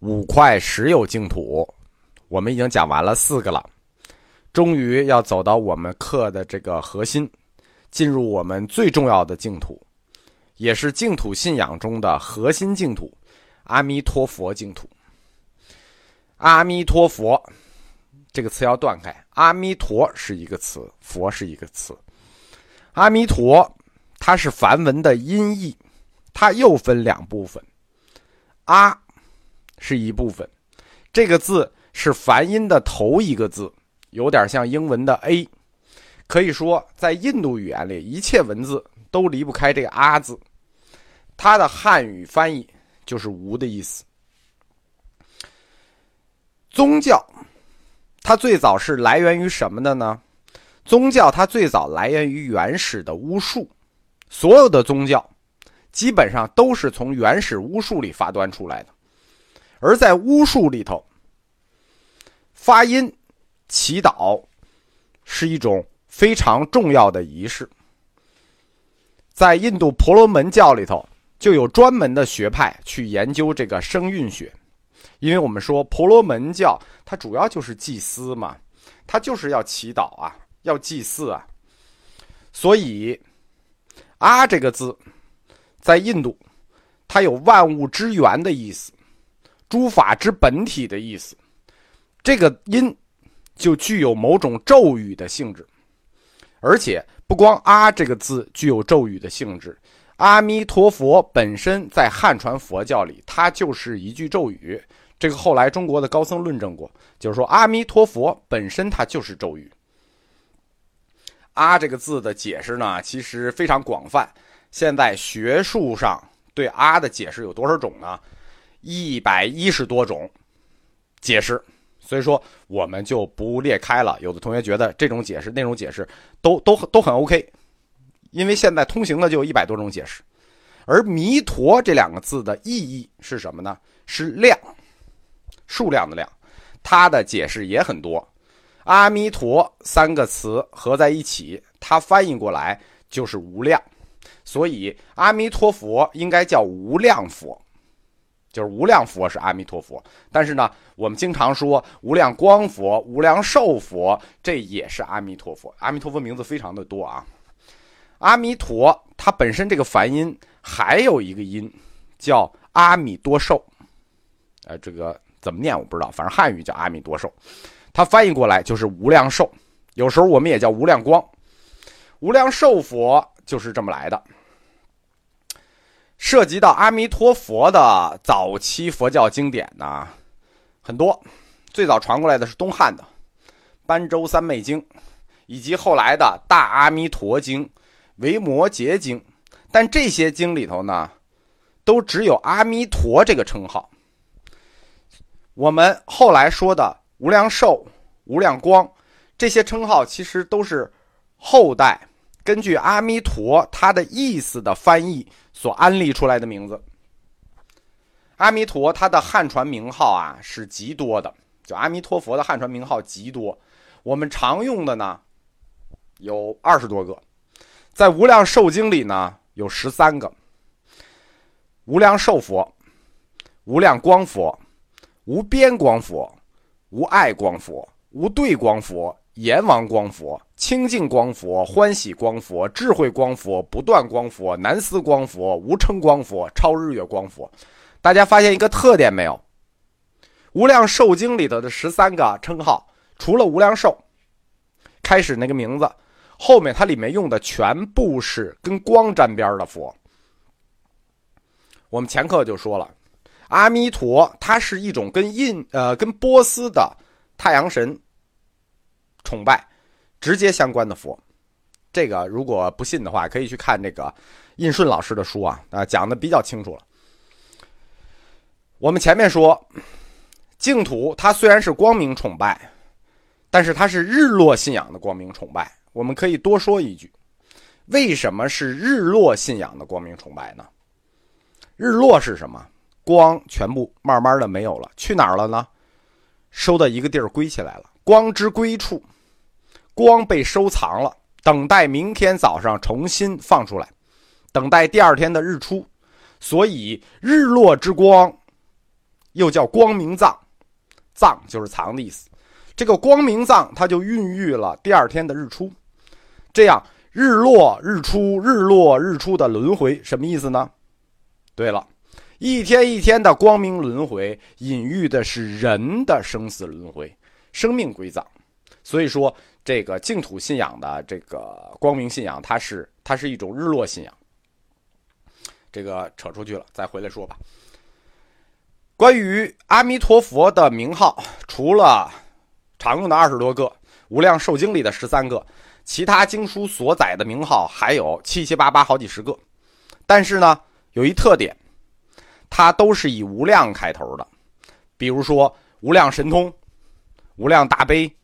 五块十有净土，我们已经讲完了四个了，终于要走到我们课的这个核心，进入我们最重要的净土，也是净土信仰中的核心净土——阿弥陀佛净土。阿弥陀佛这个词要断开，阿弥陀是一个词，佛是一个词。阿弥陀，它是梵文的音译，它又分两部分，阿。是一部分，这个字是梵音的头一个字，有点像英文的 A。可以说，在印度语言里，一切文字都离不开这个“阿”字。它的汉语翻译就是“无”的意思。宗教，它最早是来源于什么的呢？宗教它最早来源于原始的巫术，所有的宗教基本上都是从原始巫术里发端出来的。而在巫术里头，发音、祈祷是一种非常重要的仪式。在印度婆罗门教里头，就有专门的学派去研究这个声韵学，因为我们说婆罗门教它主要就是祭司嘛，它就是要祈祷啊，要祭祀啊，所以“啊”这个字在印度，它有万物之源的意思。诸法之本体的意思，这个音就具有某种咒语的性质，而且不光“阿”这个字具有咒语的性质，阿弥陀佛本身在汉传佛教里，它就是一句咒语。这个后来中国的高僧论证过，就是说阿弥陀佛本身它就是咒语。阿这个字的解释呢，其实非常广泛。现在学术上对阿的解释有多少种呢？一百一十多种解释，所以说我们就不列开了。有的同学觉得这种解释、那种解释都都都很 OK，因为现在通行的就有一百多种解释。而“弥陀”这两个字的意义是什么呢？是量，数量的量。它的解释也很多。阿弥陀三个词合在一起，它翻译过来就是无量，所以阿弥陀佛应该叫无量佛。就是无量佛是阿弥陀佛，但是呢，我们经常说无量光佛、无量寿佛，这也是阿弥陀佛。阿弥陀佛名字非常的多啊。阿弥陀它本身这个梵音还有一个音叫阿弥多寿，呃，这个怎么念我不知道，反正汉语叫阿弥多寿，它翻译过来就是无量寿。有时候我们也叫无量光，无量寿佛就是这么来的。涉及到阿弥陀佛的早期佛教经典呢，很多，最早传过来的是东汉的《般州三昧经》，以及后来的《大阿弥陀经》《维摩诘经》，但这些经里头呢，都只有阿弥陀这个称号。我们后来说的无量寿、无量光，这些称号其实都是后代。根据阿弥陀他的意思的翻译所安立出来的名字，阿弥陀他的汉传名号啊是极多的，就阿弥陀佛的汉传名号极多。我们常用的呢有二十多个，在无量寿经里呢有十三个：无量寿佛、无量光佛、无边光佛、无碍光佛、无对光佛。阎王光佛、清净光佛、欢喜光佛、智慧光佛、不断光佛、南思光佛、无称光佛、超日月光佛，大家发现一个特点没有？无量寿经里头的十三个称号，除了无量寿，开始那个名字，后面它里面用的全部是跟光沾边的佛。我们前课就说了，阿弥陀它是一种跟印呃跟波斯的太阳神。崇拜直接相关的佛，这个如果不信的话，可以去看这个印顺老师的书啊，啊讲的比较清楚了。我们前面说净土，它虽然是光明崇拜，但是它是日落信仰的光明崇拜。我们可以多说一句，为什么是日落信仰的光明崇拜呢？日落是什么？光全部慢慢的没有了，去哪儿了呢？收到一个地儿归起来了，光之归处。光被收藏了，等待明天早上重新放出来，等待第二天的日出。所以日落之光又叫光明藏，藏就是藏的意思。这个光明藏，它就孕育了第二天的日出，这样日落日出日落日出的轮回，什么意思呢？对了，一天一天的光明轮回，隐喻的是人的生死轮回，生命归藏。所以说，这个净土信仰的这个光明信仰，它是它是一种日落信仰。这个扯出去了，再回来说吧。关于阿弥陀佛的名号，除了常用的二十多个，《无量寿经》里的十三个，其他经书所载的名号还有七七八八好几十个。但是呢，有一特点，它都是以“无量”开头的，比如说“无量神通”“无量大悲”“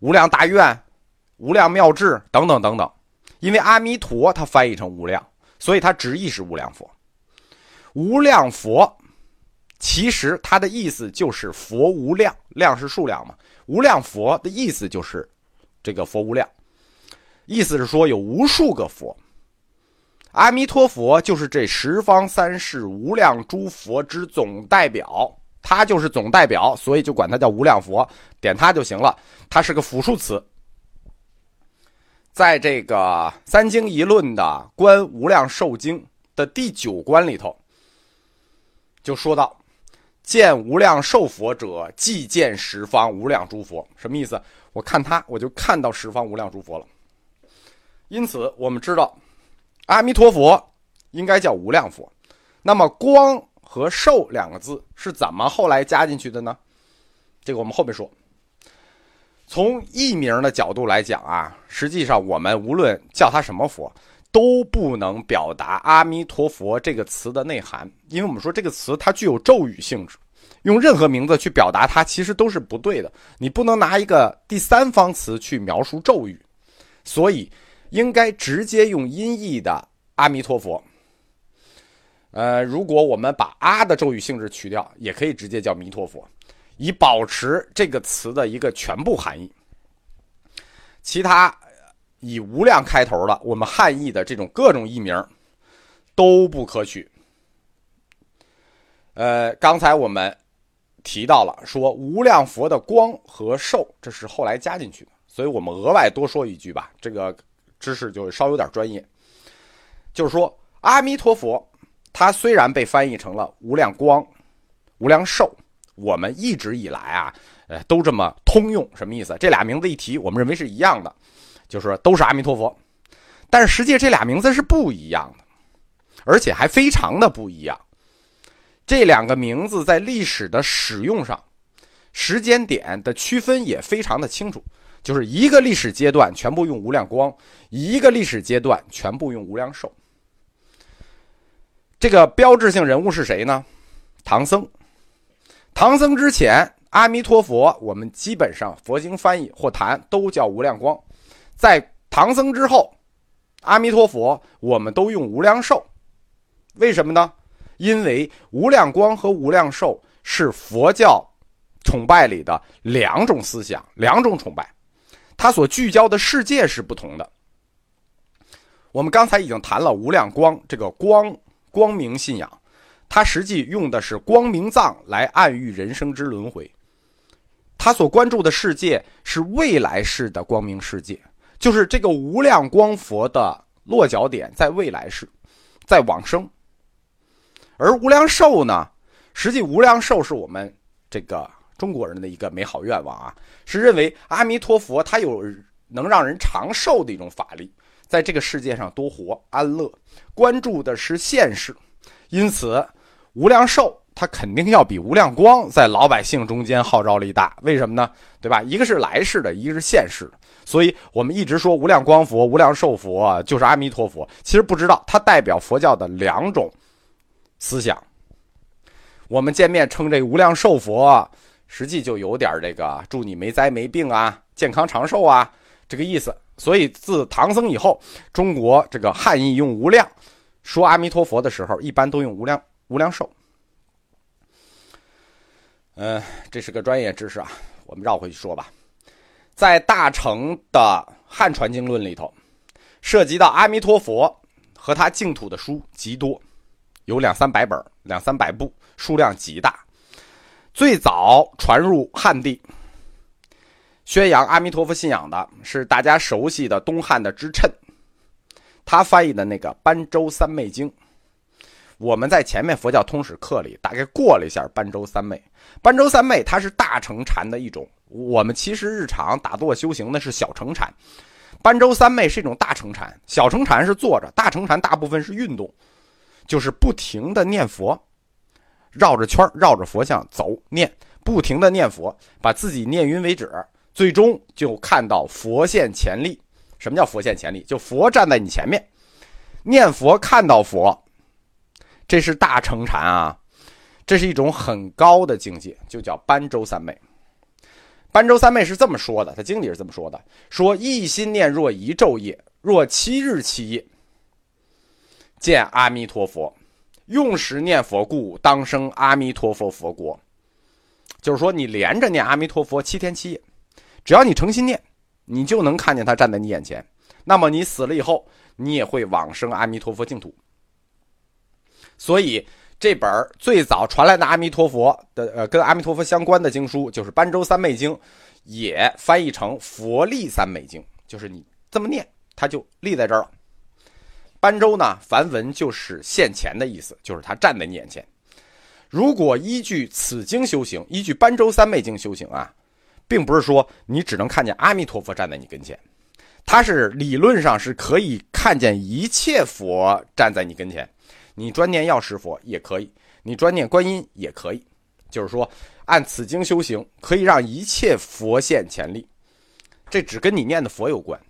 无量大愿”“无量妙智”等等等等。因为阿弥陀它翻译成“无量”，所以它直译是“无量佛”。无量佛，其实它的意思就是佛无量，量是数量嘛。无量佛的意思就是这个佛无量，意思是说有无数个佛。阿弥陀佛就是这十方三世无量诸佛之总代表，他就是总代表，所以就管他叫无量佛，点他就行了。它是个复数词，在这个三经一论的《观无量寿经》的第九关里头，就说到。见无量寿佛者，即见十方无量诸佛。什么意思？我看他，我就看到十方无量诸佛了。因此，我们知道，阿弥陀佛应该叫无量佛。那么，光和寿两个字是怎么后来加进去的呢？这个我们后面说。从译名的角度来讲啊，实际上我们无论叫他什么佛。都不能表达“阿弥陀佛”这个词的内涵，因为我们说这个词它具有咒语性质，用任何名字去表达它其实都是不对的。你不能拿一个第三方词去描述咒语，所以应该直接用音译的“阿弥陀佛”。呃，如果我们把“阿”的咒语性质去掉，也可以直接叫“弥陀佛”，以保持这个词的一个全部含义。其他。以无量开头的，我们汉译的这种各种译名都不可取。呃，刚才我们提到了说无量佛的光和寿，这是后来加进去的，所以我们额外多说一句吧，这个知识就稍有点专业。就是说，阿弥陀佛，它虽然被翻译成了无量光、无量寿，我们一直以来啊，呃，都这么通用，什么意思？这俩名字一提，我们认为是一样的。就是都是阿弥陀佛，但是实际这俩名字是不一样的，而且还非常的不一样。这两个名字在历史的使用上，时间点的区分也非常的清楚。就是一个历史阶段全部用无量光，一个历史阶段全部用无量寿。这个标志性人物是谁呢？唐僧。唐僧之前，阿弥陀佛，我们基本上佛经翻译或谈都叫无量光。在唐僧之后，阿弥陀佛，我们都用无量寿，为什么呢？因为无量光和无量寿是佛教崇拜里的两种思想，两种崇拜，它所聚焦的世界是不同的。我们刚才已经谈了无量光这个光光明信仰，它实际用的是光明藏来暗喻人生之轮回，他所关注的世界是未来式的光明世界。就是这个无量光佛的落脚点在未来世，在往生。而无量寿呢，实际无量寿是我们这个中国人的一个美好愿望啊，是认为阿弥陀佛他有能让人长寿的一种法力，在这个世界上多活安乐，关注的是现世，因此无量寿。它肯定要比无量光在老百姓中间号召力大，为什么呢？对吧？一个是来世的，一个是现世的，所以我们一直说无量光佛、无量寿佛就是阿弥陀佛，其实不知道它代表佛教的两种思想。我们见面称这无量寿佛，实际就有点这个祝你没灾没病啊，健康长寿啊这个意思。所以自唐僧以后，中国这个汉译用无量说阿弥陀佛的时候，一般都用无量无量寿。嗯，这是个专业知识啊，我们绕回去说吧。在大乘的汉传经论里头，涉及到阿弥陀佛和他净土的书极多，有两三百本、两三百部，数量极大。最早传入汉地，宣扬阿弥陀佛信仰的是大家熟悉的东汉的支谶，他翻译的那个《般州三昧经》。我们在前面佛教通史课里大概过了一下《般州三昧》。般州三昧它是大乘禅的一种，我们其实日常打坐修行的是小乘禅。般州三昧是一种大乘禅，小乘禅是坐着，大乘禅大部分是运动，就是不停的念佛。绕着圈绕着佛像走，念，不停的念佛，把自己念晕为止，最终就看到佛现前立。什么叫佛现前立？就佛站在你前面，念佛看到佛，这是大乘禅啊，这是一种很高的境界，就叫般舟三昧。般舟三昧是这么说的，他经里是这么说的：说一心念若一昼夜，若七日七夜，见阿弥陀佛。用时念佛故，当生阿弥陀佛佛国。就是说，你连着念阿弥陀佛七天七夜，只要你诚心念，你就能看见他站在你眼前。那么你死了以后，你也会往生阿弥陀佛净土。所以，这本最早传来的阿弥陀佛的呃，跟阿弥陀佛相关的经书，就是《般舟三昧经》，也翻译成《佛立三昧经》，就是你这么念，它就立在这儿了。般舟呢，梵文就是现前的意思，就是他站在你眼前。如果依据此经修行，依据般舟三昧经修行啊，并不是说你只能看见阿弥陀佛站在你跟前，它是理论上是可以看见一切佛站在你跟前。你专念药师佛也可以，你专念观音也可以，就是说按此经修行，可以让一切佛现前力。这只跟你念的佛有关，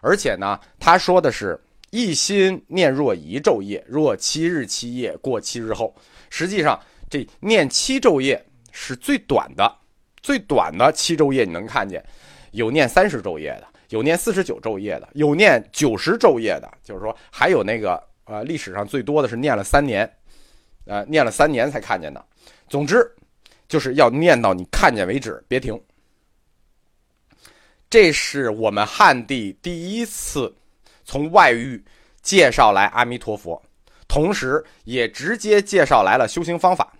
而且呢，他说的是。一心念若一昼夜，若七日七夜过七日后，实际上这念七昼夜是最短的，最短的七昼夜你能看见，有念三十昼夜的，有念四十九昼夜的，有念九十昼夜的，就是说还有那个呃历史上最多的是念了三年，呃念了三年才看见的。总之就是要念到你看见为止，别停。这是我们汉地第一次。从外域介绍来阿弥陀佛，同时也直接介绍来了修行方法，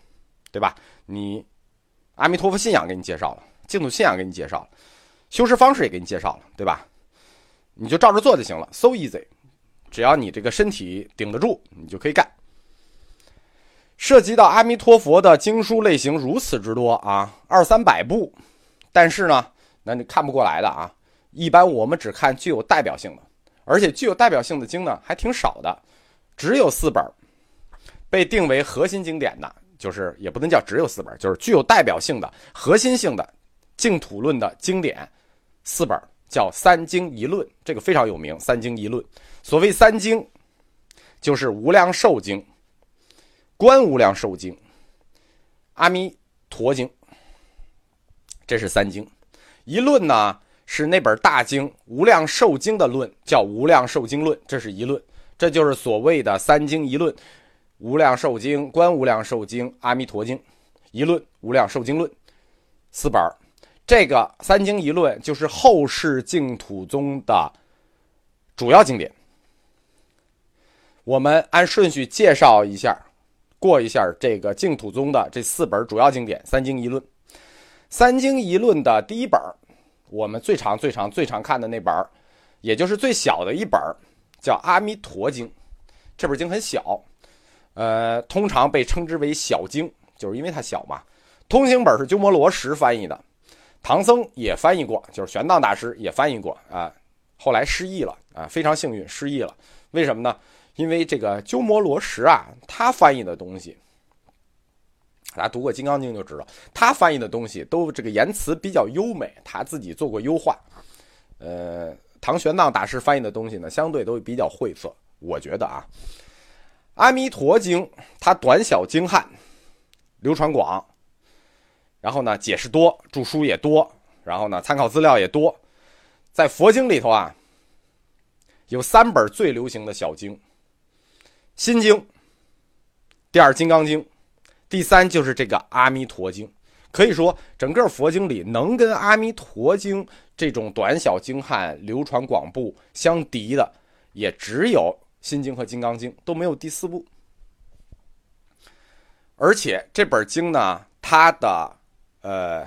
对吧？你阿弥陀佛信仰给你介绍了，净土信仰给你介绍了，修持方式也给你介绍了，对吧？你就照着做就行了，so easy。只要你这个身体顶得住，你就可以干。涉及到阿弥陀佛的经书类型如此之多啊，二三百部，但是呢，那你看不过来的啊。一般我们只看具有代表性的。而且具有代表性的经呢，还挺少的，只有四本被定为核心经典的，就是也不能叫只有四本，就是具有代表性的、核心性的净土论的经典四本，叫三经一论，这个非常有名。三经一论，所谓三经，就是《无量寿经》《观无量寿经》《阿弥陀经》，这是三经。一论呢？是那本大经《无量寿经》的论，叫《无量寿经论》，这是一论，这就是所谓的三经一论，《无量寿经》《观无量寿经》《阿弥陀经》一论，《无量寿经论》四本这个三经一论就是后世净土宗的主要经典。我们按顺序介绍一下，过一下这个净土宗的这四本主要经典《三经一论》。三经一论的第一本。我们最常、最常、最常看的那本也就是最小的一本叫《阿弥陀经》。这本经很小，呃，通常被称之为小经，就是因为它小嘛。通行本是鸠摩罗什翻译的，唐僧也翻译过，就是玄奘大师也翻译过啊。后来失忆了啊，非常幸运失忆了。为什么呢？因为这个鸠摩罗什啊，他翻译的东西。大家读过《金刚经》就知道，他翻译的东西都这个言辞比较优美，他自己做过优化。呃，唐玄奘大师翻译的东西呢，相对都比较晦涩。我觉得啊，《阿弥陀经》它短小精悍，流传广，然后呢解释多，注书也多，然后呢参考资料也多。在佛经里头啊，有三本最流行的小经，《心经》，第二《金刚经》。第三就是这个《阿弥陀经》，可以说整个佛经里能跟《阿弥陀经》这种短小精悍、流传广布相敌的，也只有《心经》和《金刚经》，都没有第四部。而且这本经呢，它的呃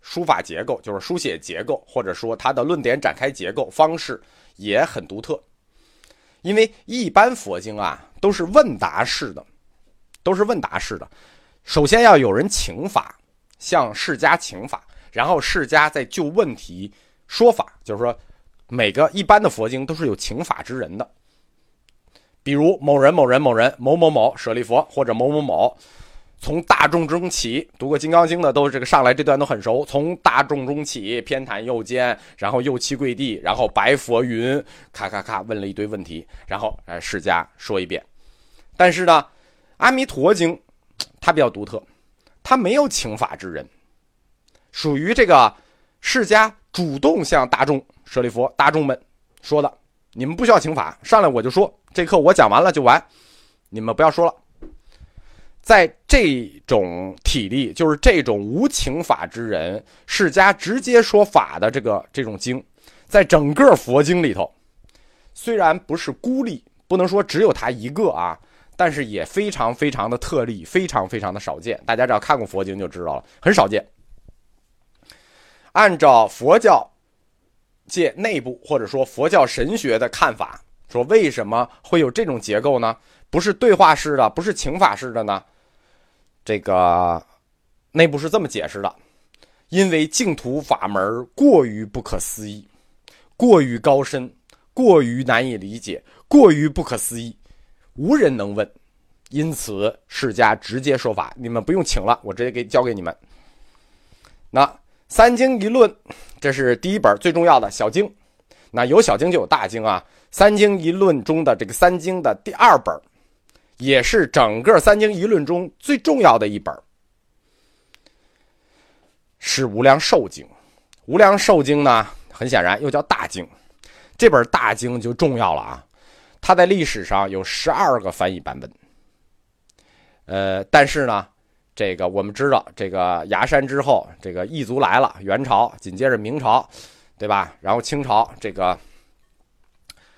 书法结构，就是书写结构，或者说它的论点展开结构方式也很独特。因为一般佛经啊都是问答式的，都是问答式的。首先要有人请法，向释迦请法，然后释迦再就问题说法。就是说，每个一般的佛经都是有请法之人的。比如某人某人某人某某某舍利佛或者某某某，从大众中起，读过《金刚经》的都这个上来这段都很熟。从大众中起，偏袒右肩，然后右膝跪地，然后白佛云，咔咔咔问了一堆问题，然后哎释迦说一遍。但是呢，《阿弥陀经》它比较独特，它没有请法之人，属于这个释迦主动向大众舍利佛大众们说的。你们不需要请法，上来我就说，这课我讲完了就完，你们不要说了。在这种体力，就是这种无请法之人，释迦直接说法的这个这种经，在整个佛经里头，虽然不是孤立，不能说只有他一个啊，但是也非常非常的特例，非常非常的少见。大家只要看过佛经就知道了，很少见。按照佛教。界内部或者说佛教神学的看法，说为什么会有这种结构呢？不是对话式的，不是请法式的呢？这个内部是这么解释的：因为净土法门过于不可思议，过于高深，过于难以理解，过于不可思议，无人能问，因此释迦直接说法，你们不用请了，我直接给交给你们。那。三经一论，这是第一本最重要的小经。那有小经就有大经啊。三经一论中的这个三经的第二本，也是整个三经一论中最重要的一本，是《无量寿经》。《无量寿经》呢，很显然又叫大经。这本大经就重要了啊，它在历史上有十二个翻译版本。呃，但是呢。这个我们知道，这个崖山之后，这个异族来了，元朝紧接着明朝，对吧？然后清朝，这个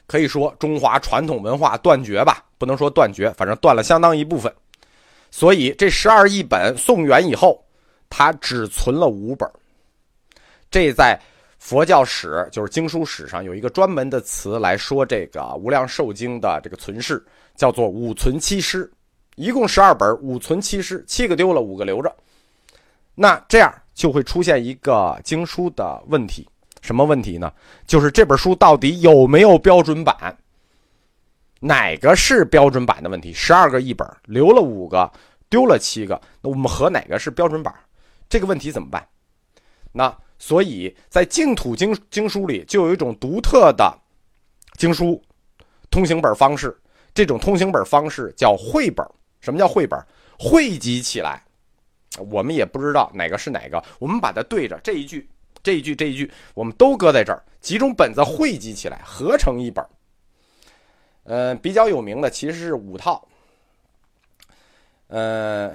可以说中华传统文化断绝吧，不能说断绝，反正断了相当一部分。所以这十二亿本宋元以后，它只存了五本。这在佛教史，就是经书史上有一个专门的词来说这个《无量寿经》的这个存世，叫做“五存七失”。一共十二本，五存七失，七个丢了，五个留着。那这样就会出现一个经书的问题，什么问题呢？就是这本书到底有没有标准版？哪个是标准版的问题？十二个译本，留了五个，丢了七个，那我们和哪个是标准版？这个问题怎么办？那所以在净土经经书里，就有一种独特的经书通行本方式，这种通行本方式叫绘本。什么叫绘本？汇集起来，我们也不知道哪个是哪个。我们把它对着这一句、这一句、这一句，我们都搁在这儿，几种本子汇集起来，合成一本。呃，比较有名的其实是五套。呃，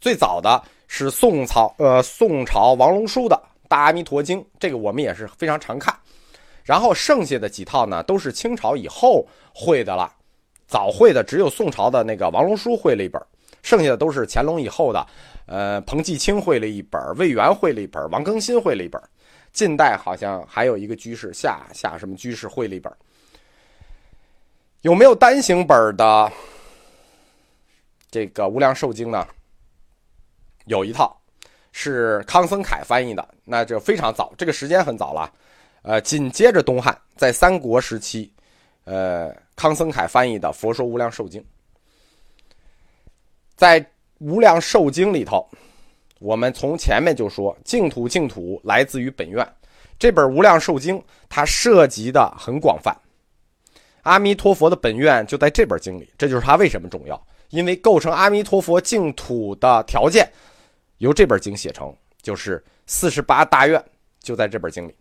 最早的是宋朝，呃，宋朝王龙书的《大阿弥陀经》，这个我们也是非常常看。然后剩下的几套呢，都是清朝以后会的了。早会的只有宋朝的那个王龙书会了一本，剩下的都是乾隆以后的。呃，彭继清会了一本，魏源会了一本，王更新会了一本。近代好像还有一个居士夏夏什么居士会了一本。有没有单行本的这个《无量寿经》呢？有一套，是康僧凯翻译的，那就非常早，这个时间很早了。呃，紧接着东汉，在三国时期，呃。康僧凯翻译的《佛说无量寿经》，在《无量寿经》里头，我们从前面就说，净土净土来自于本愿。这本《无量寿经》它涉及的很广泛，阿弥陀佛的本愿就在这本经里。这就是它为什么重要，因为构成阿弥陀佛净土的条件，由这本经写成，就是四十八大愿就在这本经里。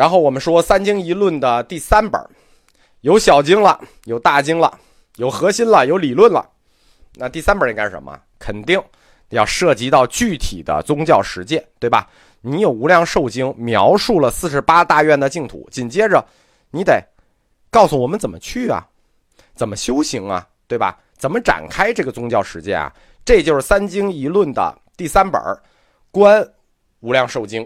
然后我们说三经一论的第三本，有小经了，有大经了，有核心了，有理论了。那第三本应该是什么？肯定要涉及到具体的宗教实践，对吧？你有无量寿经描述了四十八大愿的净土，紧接着你得告诉我们怎么去啊，怎么修行啊，对吧？怎么展开这个宗教实践啊？这就是三经一论的第三本《观无量寿经》。